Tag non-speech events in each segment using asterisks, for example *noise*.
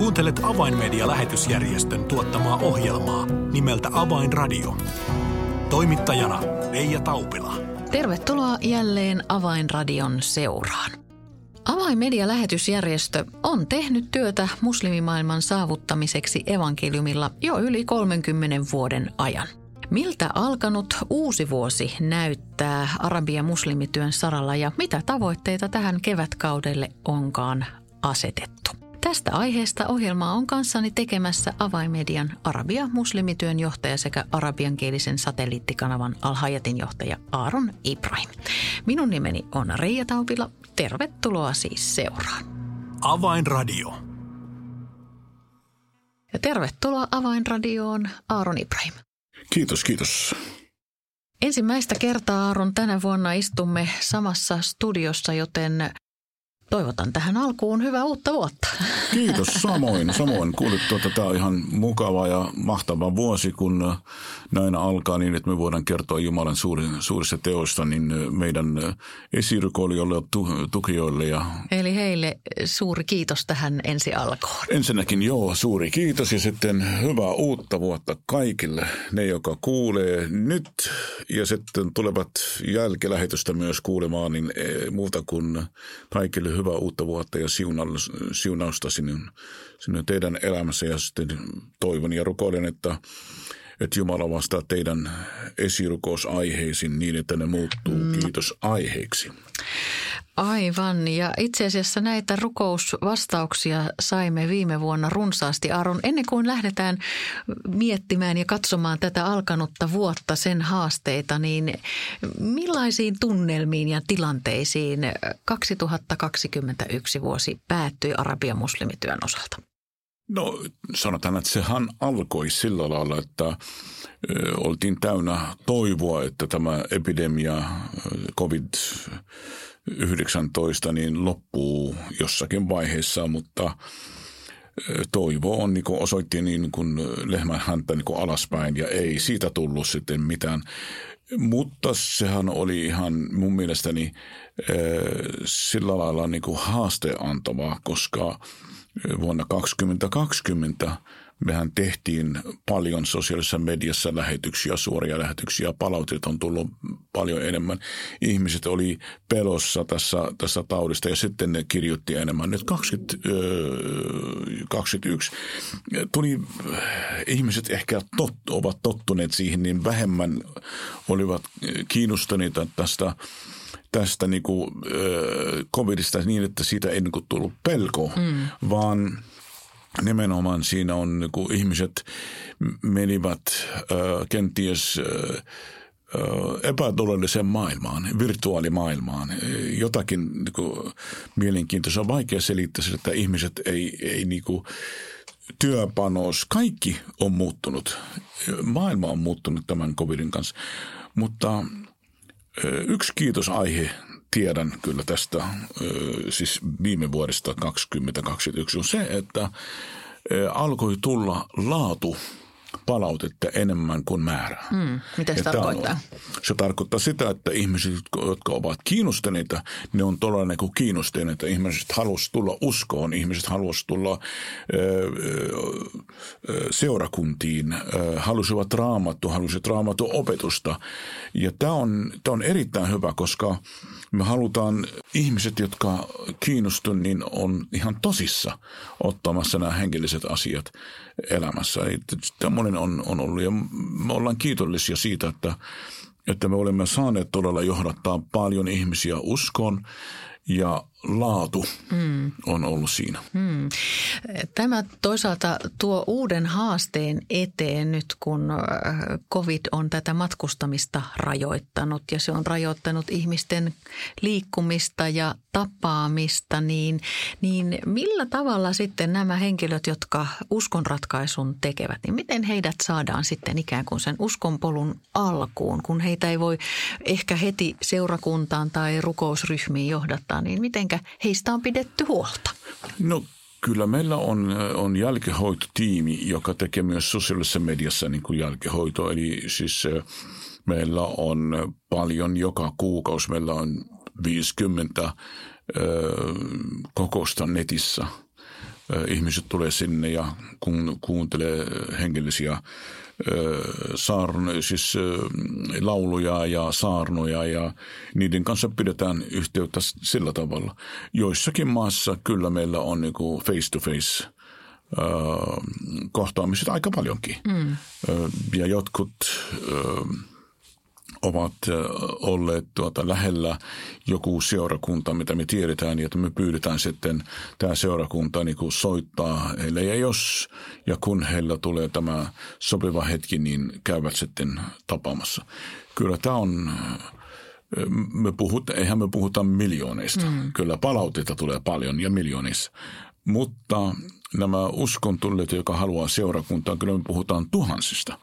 Kuuntelet Avainmedia-lähetysjärjestön tuottamaa ohjelmaa nimeltä Avainradio. Toimittajana Leija Taupila. Tervetuloa jälleen Avainradion seuraan. Avainmedia-lähetysjärjestö on tehnyt työtä muslimimaailman saavuttamiseksi evankeliumilla jo yli 30 vuoden ajan. Miltä alkanut uusi vuosi näyttää arabian muslimityön saralla ja mitä tavoitteita tähän kevätkaudelle onkaan asetettu? Tästä aiheesta ohjelmaa on kanssani tekemässä avaimedian arabia muslimityön johtaja sekä arabiankielisen satelliittikanavan Alhajatin johtaja Aaron Ibrahim. Minun nimeni on Reija Taupila. Tervetuloa siis seuraan. Avainradio. Ja tervetuloa Avainradioon Aaron Ibrahim. Kiitos, kiitos. Ensimmäistä kertaa Aaron tänä vuonna istumme samassa studiossa, joten toivotan tähän alkuun hyvää uutta vuotta. Kiitos, samoin. *laughs* Samoin. Kuulit, tuota, tämä on ihan mukava ja mahtava vuosi, kun näin alkaa niin, että me voidaan kertoa Jumalan suuri, suurista teoista niin meidän esirukoilijoille ja tukijoille. Ja... Eli heille suuri kiitos tähän ensi alkuun. Ensinnäkin joo, suuri kiitos ja sitten hyvää uutta vuotta kaikille. Ne, joka kuulee nyt ja sitten tulevat jälkilähetystä myös kuulemaan, niin muuta kuin kaikille hyvää uutta vuotta ja siunausta sinun, sinun teidän elämässä. Ja sitten toivon ja rukoilen, että, että Jumala vastaa teidän esirukousaiheisiin niin, että ne muuttuu mm. kiitos aiheiksi. Aivan, ja itse asiassa näitä rukousvastauksia saimme viime vuonna runsaasti. Aron, ennen kuin lähdetään miettimään ja katsomaan tätä alkanutta vuotta, sen haasteita, niin millaisiin tunnelmiin ja tilanteisiin 2021 vuosi päättyi Arabian muslimityön osalta? No sanotaan, että sehän alkoi sillä lailla, että oltiin täynnä toivoa, että tämä epidemia, covid 19 niin loppuu jossakin vaiheessa, mutta toivo on, niin osoitti niin kuin lehmän häntä niin alaspäin ja ei siitä tullut sitten mitään. Mutta sehän oli ihan mun mielestäni sillä lailla niin kuin haasteantavaa, koska vuonna 2020 mehän tehtiin paljon sosiaalisessa mediassa lähetyksiä, suoria lähetyksiä, palautteet on tullut paljon enemmän. Ihmiset oli pelossa tässä, tässä taudista ja sitten ne kirjoitti enemmän. Nyt 2021 tuli, ihmiset ehkä tot, ovat tottuneet siihen, niin vähemmän olivat kiinnostuneita tästä tästä niin kuin, äh, covidista niin, että siitä ei niin kuin tullut pelko, mm. vaan – nimenomaan siinä on, niin kun ihmiset menivät äh, kenties äh, epätodelliseen maailmaan, virtuaalimaailmaan. Jotakin niin kuin, mielenkiintoista on vaikea selittää, että ihmiset ei, ei niin kuin, työpanos, kaikki on muuttunut. Maailma on muuttunut tämän covidin kanssa. Mutta yksi kiitosaihe tiedän kyllä tästä siis viime vuodesta 2021 on se, että alkoi tulla laatu palautetta enemmän kuin määrää. Mm, mitä se tarkoittaa? se tarkoittaa sitä, että ihmiset, jotka ovat kiinnostuneita, ne on todella niin kuin kiinnostuneita. Ihmiset haluaisivat tulla uskoon, ihmiset haluaisivat tulla ö, ö, seurakuntiin, ö, halusivat raamattu, halusivat raamattu opetusta. Ja tämä on, tämä on erittäin hyvä, koska me halutaan ihmiset, jotka kiinnostuneet, niin on ihan tosissa ottamassa nämä hengelliset asiat elämässä. Tämmöinen on, on ollut ja me ollaan kiitollisia siitä, että, että me olemme saaneet todella johdattaa paljon ihmisiä uskoon ja laatu mm. on ollut siinä. Mm. Tämä toisaalta tuo uuden haasteen eteen nyt, kun äh, COVID on tätä matkustamista rajoittanut ja se on rajoittanut ihmisten liikkumista ja tapaamista, niin, niin millä tavalla sitten nämä henkilöt, jotka uskonratkaisun tekevät, niin miten heidät saadaan sitten ikään kuin sen uskonpolun alkuun, kun heitä ei voi ehkä heti seurakuntaan tai rukousryhmiin johdattaa, niin miten heistä on pidetty huolta? No Kyllä meillä on, on jälkihoitotiimi, joka tekee myös sosiaalisessa mediassa niin kuin jälkihoito. Eli siis meillä on paljon joka kuukausi. Meillä on 50 ö, kokousta netissä ihmiset tulee sinne ja kuuntelee hengellisiä saarno, siis lauluja ja saarnoja ja niiden kanssa pidetään yhteyttä sillä tavalla. Joissakin maassa kyllä meillä on niin face to face kohtaamiset aika paljonkin. Mm. Ja jotkut ovat olleet tuota lähellä joku seurakunta, mitä me tiedetään, ja että me pyydetään sitten tämä seurakunta niin kuin soittaa heille. Ja jos ja kun heillä tulee tämä sopiva hetki, niin käyvät sitten tapaamassa. Kyllä tämä on, me puhut, eihän me puhuta miljooneista. Mm. Kyllä palautteita tulee paljon ja miljoonissa. Mutta nämä uskon tulleet, joka haluaa seurakuntaa, kyllä me puhutaan tuhansista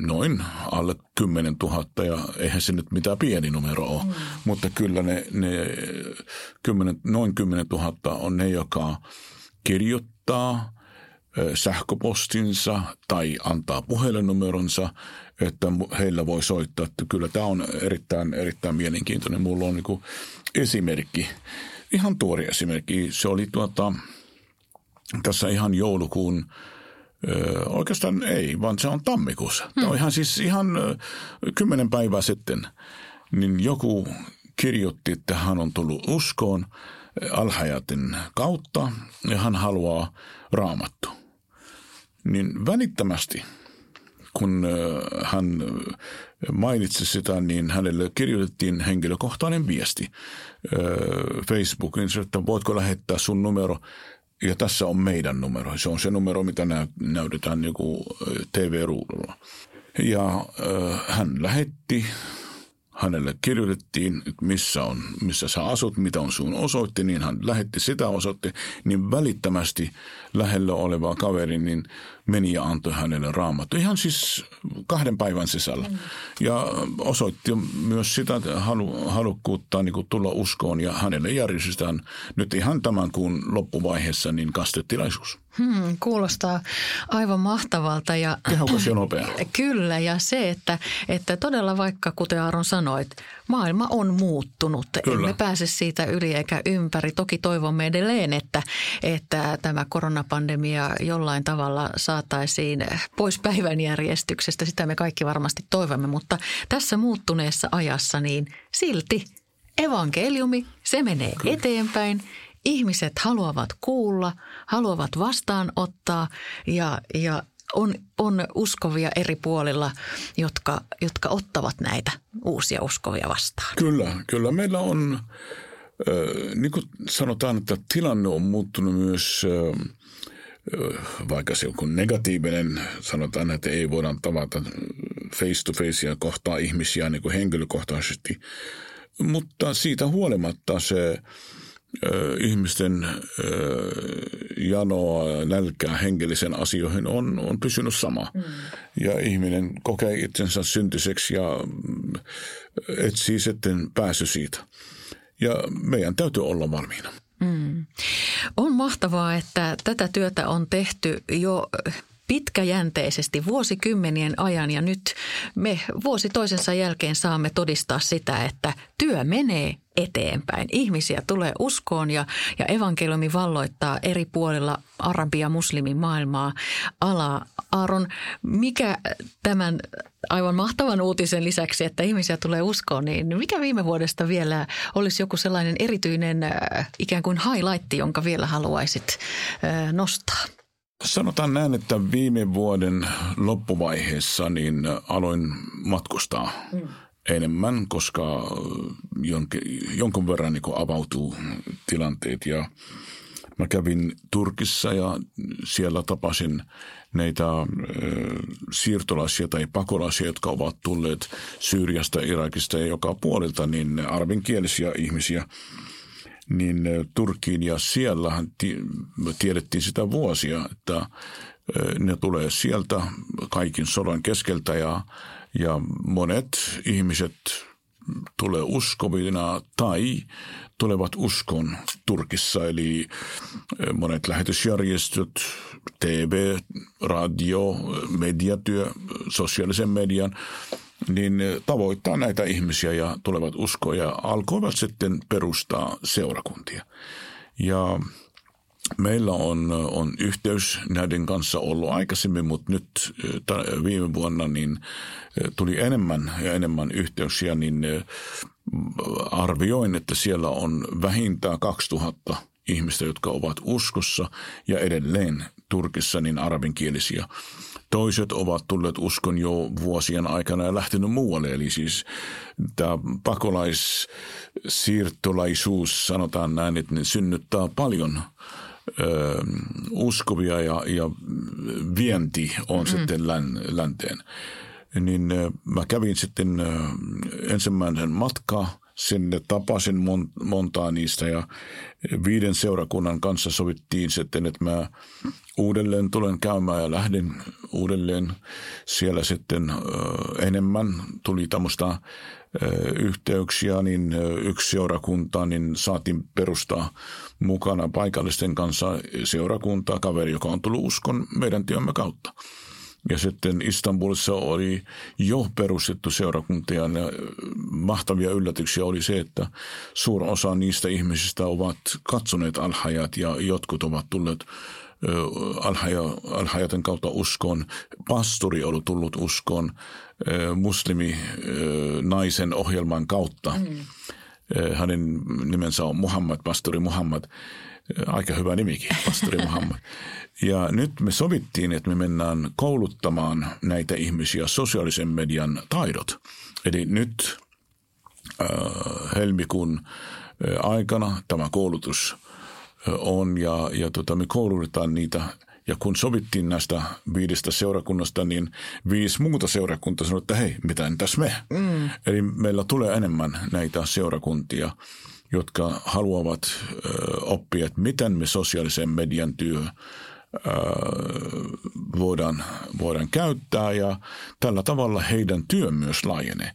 noin alle 10 000 ja eihän se nyt mitään pieni numero ole, mm. mutta kyllä ne, ne 10, noin 10 000 on ne, joka kirjoittaa sähköpostinsa tai antaa puhelinnumeronsa, että heillä voi soittaa. Että kyllä tämä on erittäin, erittäin mielenkiintoinen. Mulla on niin esimerkki, ihan tuori esimerkki. Se oli tuota, tässä ihan joulukuun Öö, oikeastaan ei, vaan se on tammikuussa. Hmm. Tämä on ihan siis ihan kymmenen päivää sitten, niin joku kirjoitti, että hän on tullut uskoon alhajatin kautta ja hän haluaa raamattu. Niin välittömästi, kun hän mainitsi sitä, niin hänelle kirjoitettiin henkilökohtainen viesti Facebookin, että voitko lähettää sun numero ja tässä on meidän numero. Se on se numero, mitä näytetään joku TV-ruudulla. Ja äh, hän lähetti hänelle kirjoitettiin, missä, on, missä sä asut, mitä on sun osoitti, niin hän lähetti sitä osoitti, niin välittömästi lähellä oleva kaveri niin meni ja antoi hänelle raamattu. Ihan siis kahden päivän sisällä. Mm. Ja osoitti myös sitä halu, halukkuutta niin kuin tulla uskoon ja hänelle järjestetään nyt ihan tämän kuun loppuvaiheessa niin kastetilaisuus. Hmm, kuulostaa aivan mahtavalta. Ja, Tehokas ja nopea. Kyllä, ja se, että, että todella vaikka, kuten Aaron sanoit, maailma on muuttunut. Kyllä. Emme pääse siitä yli eikä ympäri. Toki toivomme edelleen, että, että tämä koronapandemia jollain tavalla saataisiin pois päivänjärjestyksestä. Sitä me kaikki varmasti toivomme, mutta tässä muuttuneessa ajassa niin silti evankeliumi, se menee Kyllä. eteenpäin ihmiset haluavat kuulla, haluavat vastaanottaa ja, ja on, on uskovia eri puolilla, jotka, jotka ottavat näitä uusia uskovia vastaan. Kyllä, kyllä. Meillä on, äh, niin kuin sanotaan, että tilanne on muuttunut myös äh, vaikka se on negatiivinen, sanotaan, että ei voida tavata face to face ja kohtaa ihmisiä niin kuin henkilökohtaisesti, mutta siitä huolimatta se ihmisten janoa, nälkää hengellisen asioihin on, on pysynyt sama. Mm. Ja ihminen kokee itsensä syntiseksi ja etsii sitten pääsy siitä. Ja meidän täytyy olla valmiina. Mm. On mahtavaa, että tätä työtä on tehty jo pitkäjänteisesti vuosikymmenien ajan ja nyt me vuosi toisensa jälkeen saamme todistaa sitä, että työ menee eteenpäin. Ihmisiä tulee uskoon ja, ja evankeliumi valloittaa eri puolilla arabia muslimimaailmaa alaa. Aaron, mikä tämän aivan mahtavan uutisen lisäksi, että ihmisiä tulee uskoon, niin mikä viime vuodesta vielä olisi joku sellainen erityinen äh, ikään kuin highlight, jonka vielä haluaisit äh, nostaa? Sanotaan näin, että viime vuoden loppuvaiheessa niin aloin matkustaa mm. enemmän, koska jonkin, jonkun verran niin avautuu tilanteet. Ja mä kävin Turkissa ja siellä tapasin näitä äh, siirtolaisia tai pakolaisia, jotka ovat tulleet Syyriasta, Irakista ja joka puolelta, niin arabinkielisiä ihmisiä – niin Turkkiin ja siellähän tiedettiin sitä vuosia, että ne tulee sieltä kaikin sodan keskeltä ja, ja monet ihmiset tulee uskovina tai tulevat uskon Turkissa, eli monet lähetysjärjestöt, TV, radio, mediatyö, sosiaalisen median niin tavoittaa näitä ihmisiä ja tulevat uskoon ja alkoivat sitten perustaa seurakuntia. Ja Meillä on, on yhteys näiden kanssa ollut aikaisemmin, mutta nyt viime vuonna niin tuli enemmän ja enemmän yhteyksiä, niin arvioin, että siellä on vähintään 2000 ihmistä, jotka ovat uskossa ja edelleen Turkissa niin arabinkielisiä. Toiset ovat tulleet uskon jo vuosien aikana ja lähtenyt muualle. Eli siis tämä pakolaissiirtolaisuus, sanotaan näin, että ne synnyttää paljon ö, uskovia ja, ja vienti on mm. sitten län, länteen. Niin mä kävin sitten ensimmäisen matkaa sinne tapasin mon, montaa niistä ja viiden seurakunnan kanssa sovittiin sitten, että mä uudelleen tulen käymään ja lähdin uudelleen siellä sitten enemmän. Tuli tämmöistä yhteyksiä, niin yksi seurakunta, niin saatiin perustaa mukana paikallisten kanssa seurakuntaa, kaveri, joka on tullut uskon meidän työmme kautta. Ja sitten Istanbulissa oli jo perustettu seurakuntia ja mahtavia yllätyksiä oli se, että suur osa niistä ihmisistä ovat katsoneet alhajat ja jotkut ovat tulleet alhaja, alhajaten kautta uskoon. Pastori oli tullut uskoon muslimi naisen ohjelman kautta. Mm. Hänen nimensä on Muhammad, pastori Muhammad. Aika hyvä nimikin, pastori Muhammad. Ja nyt me sovittiin, että me mennään kouluttamaan näitä ihmisiä sosiaalisen median taidot. Eli nyt äh, helmikuun äh, aikana tämä koulutus äh, on ja, ja tota, me koulutetaan niitä ja kun sovittiin näistä viidestä seurakunnasta, niin viisi muuta seurakuntaa sanoi, että hei, mitä tässä me? Mm. Eli meillä tulee enemmän näitä seurakuntia, jotka haluavat oppia, että miten me sosiaalisen median työ voidaan, voidaan käyttää ja tällä tavalla heidän työ myös laajenee.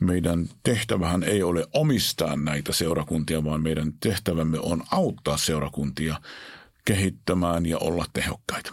Meidän tehtävähän ei ole omistaa näitä seurakuntia, vaan meidän tehtävämme on auttaa seurakuntia kehittämään ja olla tehokkaita.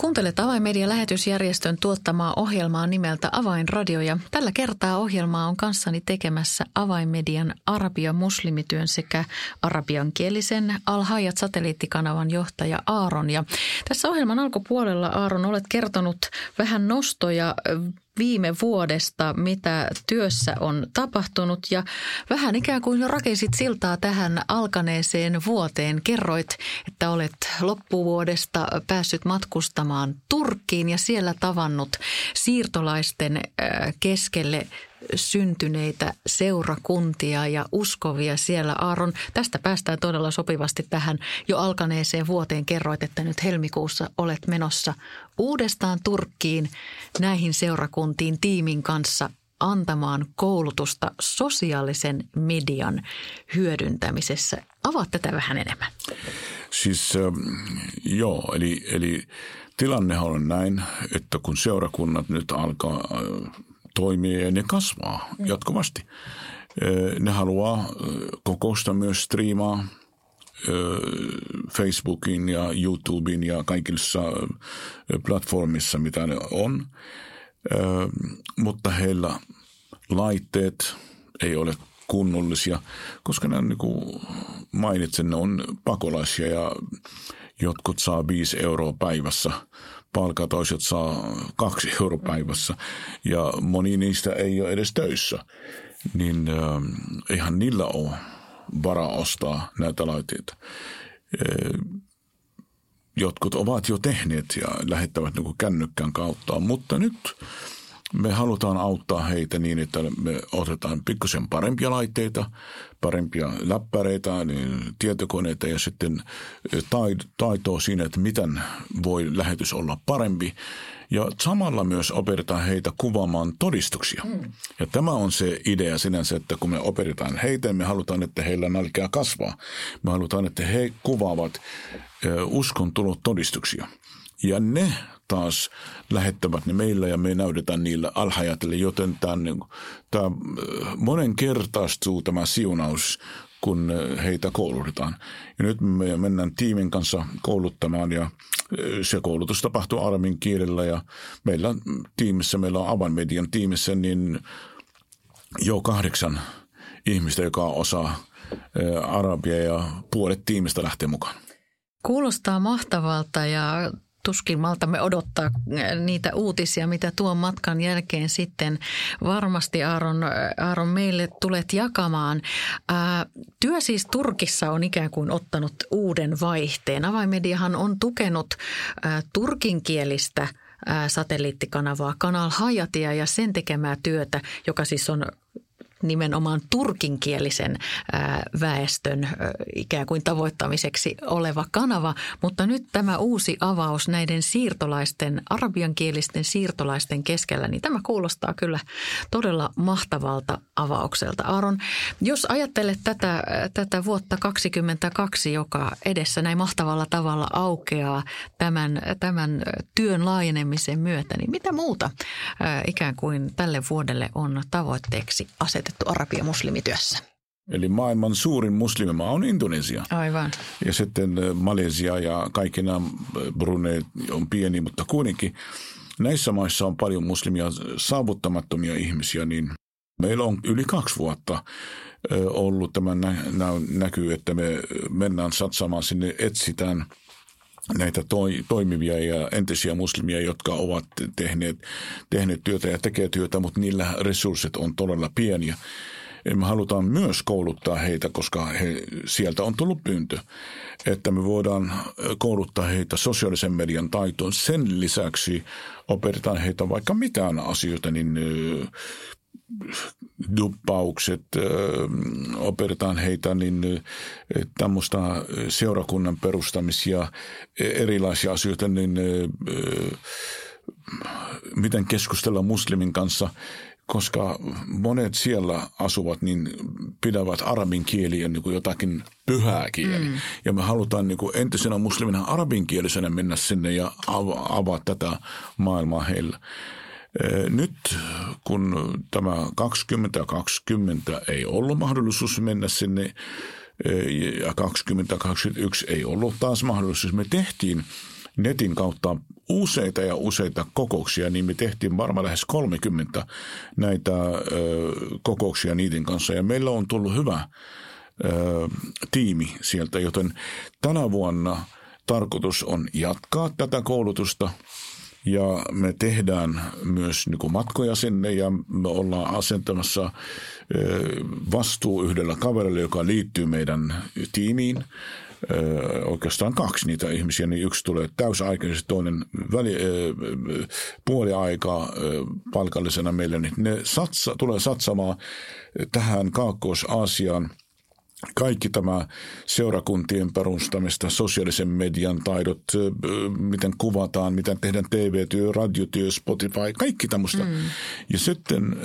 Kuuntelet Avainmedia lähetysjärjestön tuottamaa ohjelmaa nimeltä Avainradio ja tällä kertaa ohjelmaa on kanssani tekemässä Avainmedian arabia muslimityön sekä arabiankielisen Al-Hayat satelliittikanavan johtaja Aaron. Ja tässä ohjelman alkupuolella Aaron olet kertonut vähän nostoja viime vuodesta, mitä työssä on tapahtunut ja vähän ikään kuin rakensit siltaa tähän alkaneeseen vuoteen. Kerroit, että olet loppuvuodesta päässyt matkustamaan Turkkiin ja siellä tavannut siirtolaisten äh, keskelle syntyneitä seurakuntia ja uskovia siellä. Aaron, tästä päästään todella sopivasti tähän jo alkaneeseen vuoteen. Kerroit, että nyt helmikuussa olet menossa uudestaan Turkkiin näihin seurakuntiin tiimin kanssa antamaan koulutusta sosiaalisen median hyödyntämisessä. Avaat tätä vähän enemmän. Siis joo, eli, eli tilannehan on näin, että kun seurakunnat nyt alkaa toimii ja ne kasvaa jatkuvasti. Ne haluaa kokousta myös striimaa Facebookin ja YouTuben ja kaikissa platformissa, mitä ne on. Mutta heillä laitteet ei ole kunnollisia, koska ne niin kuin mainitsen, ne on pakolaisia ja jotkut saa 5 euroa päivässä – palkka, toiset saa kaksi euroa päivässä ja moni niistä ei ole edes töissä. Niin äh, eihän niillä ole varaa ostaa näitä laitteita. Äh, jotkut ovat jo tehneet ja lähettävät niin kännykkään kautta, mutta nyt me halutaan auttaa heitä niin, että me otetaan pikkusen parempia laitteita, parempia läppäreitä, niin tietokoneita ja sitten taitoa siinä, että miten voi lähetys olla parempi. Ja samalla myös opetetaan heitä kuvaamaan todistuksia. Mm. Ja tämä on se idea sinänsä, että kun me opetetaan heitä, me halutaan, että heillä nälkää kasvaa. Me halutaan, että he kuvaavat uskon tulot todistuksia. Ja ne taas lähettävät ne meillä ja me näytetään niillä alhajatille, joten tämä, niin, tämä monen kertaistuu tämä siunaus, kun heitä koulutetaan. Ja nyt me mennään tiimin kanssa kouluttamaan ja se koulutus tapahtuu arabin kielellä ja meillä tiimissä, meillä on avainmedian tiimissä, niin jo kahdeksan ihmistä, joka osaa arabia ja puolet tiimistä lähtee mukaan. Kuulostaa mahtavalta ja tuskin maltamme odottaa äh, niitä uutisia, mitä tuon matkan jälkeen sitten varmasti Aaron, äh, Aaron meille tulet jakamaan. Ää, äh, työ siis Turkissa on ikään kuin ottanut uuden vaihteen. Avaimediahan on tukenut ää, turkinkielistä satelliittikanavaa Kanal Hayatia ja sen tekemää työtä, joka siis on nimenomaan turkinkielisen väestön ikään kuin tavoittamiseksi oleva kanava, mutta nyt tämä uusi avaus näiden siirtolaisten, arabiankielisten siirtolaisten keskellä, niin tämä kuulostaa kyllä todella mahtavalta avaukselta. Aaron, jos ajattelet tätä, tätä vuotta 2022, joka edessä näin mahtavalla tavalla aukeaa tämän, tämän työn laajenemisen myötä, niin mitä muuta ikään kuin tälle vuodelle on tavoitteeksi asetettu? Asetettu arabia muslimityössä? Eli maailman suurin muslimimaa on Indonesia. Aivan. Ja sitten Malesia ja kaikki nämä Brunei on pieni, mutta kuitenkin näissä maissa on paljon muslimia saavuttamattomia ihmisiä, niin meillä on yli kaksi vuotta ollut tämä näkyy, että me mennään satsamaan sinne, etsitään – näitä toi, toimivia ja entisiä muslimia, jotka ovat tehneet, tehneet työtä ja tekee työtä, mutta niillä resurssit on todella pieniä. Me halutaan myös kouluttaa heitä, koska he, sieltä on tullut pyyntö, että me voidaan kouluttaa heitä sosiaalisen median taitoon. Sen lisäksi opetetaan heitä vaikka mitään asioita, niin duppaukset, opetetaan heitä niin tämmöistä seurakunnan perustamisia, erilaisia asioita, niin miten keskustella muslimin kanssa, koska monet siellä asuvat, niin pidävät arabin kieliä niin kuin jotakin pyhää kieli. Mm. Ja me halutaan niin kuin entisenä muslimina arabinkielisenä mennä sinne ja avaa tätä maailmaa heille. Nyt kun tämä 2020 ei ollut mahdollisuus mennä sinne ja 2021 ei ollut taas mahdollisuus, me tehtiin netin kautta useita ja useita kokouksia, niin me tehtiin varmaan lähes 30 näitä kokouksia niiden kanssa. Ja meillä on tullut hyvä tiimi sieltä, joten tänä vuonna tarkoitus on jatkaa tätä koulutusta – ja me tehdään myös niin kuin matkoja sinne ja me ollaan asentamassa vastuu yhdellä kaverilla, joka liittyy meidän tiimiin. Oikeastaan kaksi niitä ihmisiä, niin yksi tulee täysaikaisesti, toinen väli, puoli aikaa palkallisena meille, niin ne satsa, tulee satsamaan tähän Kaakkois-Aasiaan – kaikki tämä seurakuntien perustamista, sosiaalisen median taidot, miten kuvataan, miten tehdään TV-työ, radiotyö, Spotify, kaikki tämmöistä. Mm. Ja sitten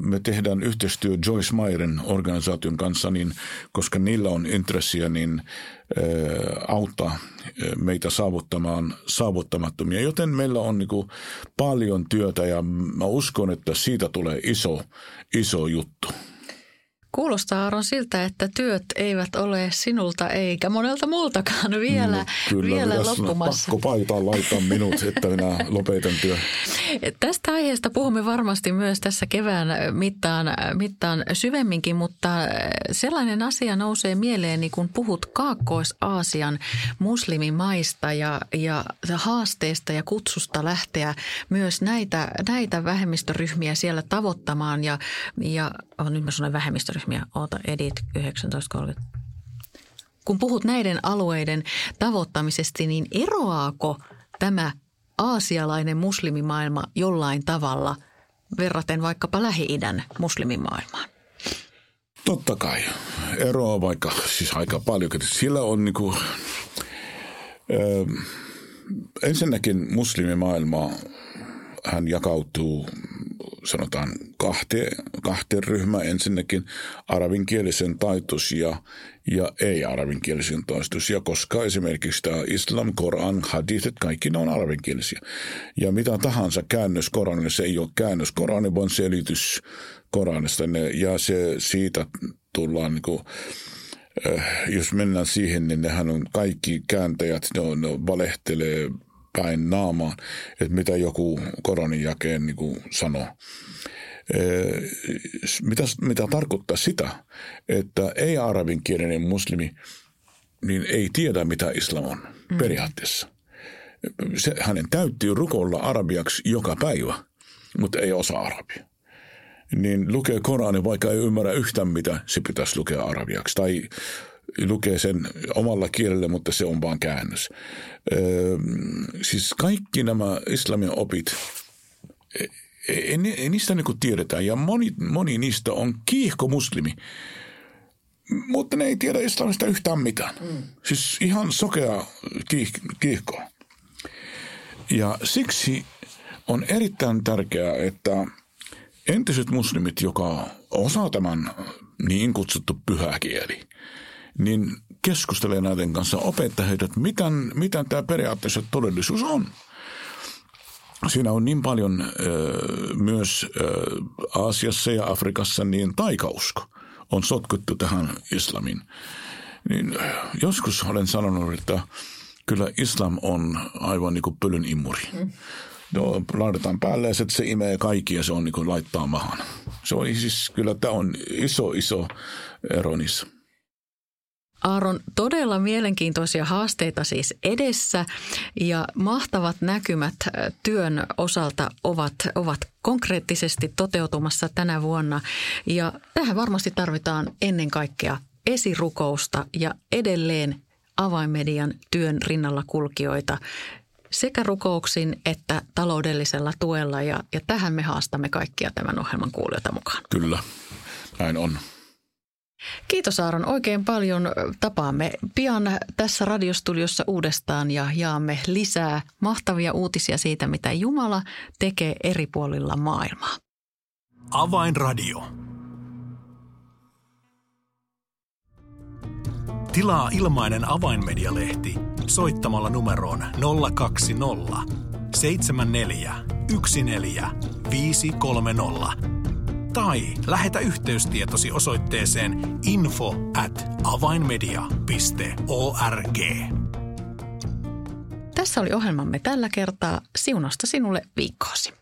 me tehdään yhteistyö Joyce Myerin organisaation kanssa, niin, koska niillä on intressiä, niin auttaa meitä saavuttamaan saavuttamattomia. Joten meillä on niin kuin paljon työtä ja mä uskon, että siitä tulee iso, iso juttu. Kuulostaa Aaron siltä, että työt eivät ole sinulta eikä monelta muultakaan vielä, no, kyllä, vielä loppumassa. Pakko paitaa laittaa minut, että minä lopetan työ. Tästä aiheesta puhumme varmasti myös tässä kevään mittaan, mittaan syvemminkin, mutta sellainen asia nousee mieleen, kun puhut Kaakkois-Aasian muslimimaista ja, ja haasteesta ja kutsusta lähteä myös näitä, näitä vähemmistöryhmiä siellä tavoittamaan ja, ja oh, nyt mä sanoin vähemmistöryhmiä, oota edit 1930. kun puhut näiden alueiden tavoittamisesta, niin eroaako tämä aasialainen muslimimaailma jollain tavalla verraten vaikkapa Lähi-idän muslimimaailmaan? Totta kai. Eroa vaikka siis aika paljon. Sillä on niin kuin, ö, ensinnäkin muslimimaailma hän jakautuu sanotaan kahteen, kahteen ryhmään. Ensinnäkin arabinkielisen taitos ja, ja ei-arabinkielisen taitos. Ja koska esimerkiksi tämä islam, Koran, hadithet, kaikki ne on arabinkielisiä. Ja mitä tahansa käännös Koranille, se ei ole käännös Koranille, vaan selitys Koranista. Ja se siitä tullaan niin kuin, äh, jos mennään siihen, niin nehän on kaikki kääntäjät, ne, on, ne valehtelee päin naamaan, että mitä joku koronin jakeen niin kuin sanoo. Mitä, mitä tarkoittaa sitä, että ei-arabinkielinen muslimi niin ei tiedä, mitä islam on mm. periaatteessa. Se, hänen täytyy rukoilla arabiaksi joka päivä, mutta ei osaa arabia. Niin lukee Korani, vaikka ei ymmärrä yhtään, mitä se pitäisi lukea arabiaksi. Tai lukee sen omalla kielellä, mutta se on vaan käännös. Öö, siis kaikki nämä islamin opit, ei, ei, ei niistä niin tiedetään ja moni, moni niistä on kiihko muslimi. Mutta ne ei tiedä islamista yhtään mitään. Mm. Siis ihan sokea kiih, kiihko. Ja siksi on erittäin tärkeää, että entiset muslimit, joka osaa tämän niin kutsuttu pyhäkieli – niin keskustelee näiden kanssa, opettaa heitä, että mitä, mitä tämä periaatteessa todellisuus on. Siinä on niin paljon ö, myös ö, Aasiassa ja Afrikassa niin taikausko on sotkuttu tähän islamin. Niin joskus olen sanonut, että kyllä islam on aivan niin kuin pölyn imuri. Mm. No, laitetaan päälle ja se imee kaikki ja se on niin kuin laittaa mahan. Se on siis, kyllä tämä on iso, iso ero niissä. Aaron, todella mielenkiintoisia haasteita siis edessä ja mahtavat näkymät työn osalta ovat, ovat konkreettisesti toteutumassa tänä vuonna. Ja tähän varmasti tarvitaan ennen kaikkea esirukousta ja edelleen avainmedian työn rinnalla kulkijoita sekä rukouksin että taloudellisella tuella ja, ja tähän me haastamme kaikkia tämän ohjelman kuulijoita mukaan. Kyllä, näin on. Kiitos Aaron oikein paljon. Tapaamme pian tässä radiostudiossa uudestaan ja jaamme lisää mahtavia uutisia siitä, mitä Jumala tekee eri puolilla maailmaa. Avainradio. Tilaa ilmainen avainmedialehti soittamalla numeroon 020 74 14 530 tai lähetä yhteystietosi osoitteeseen info at avainmedia.org. Tässä oli ohjelmamme tällä kertaa. Siunasta sinulle viikkoosi.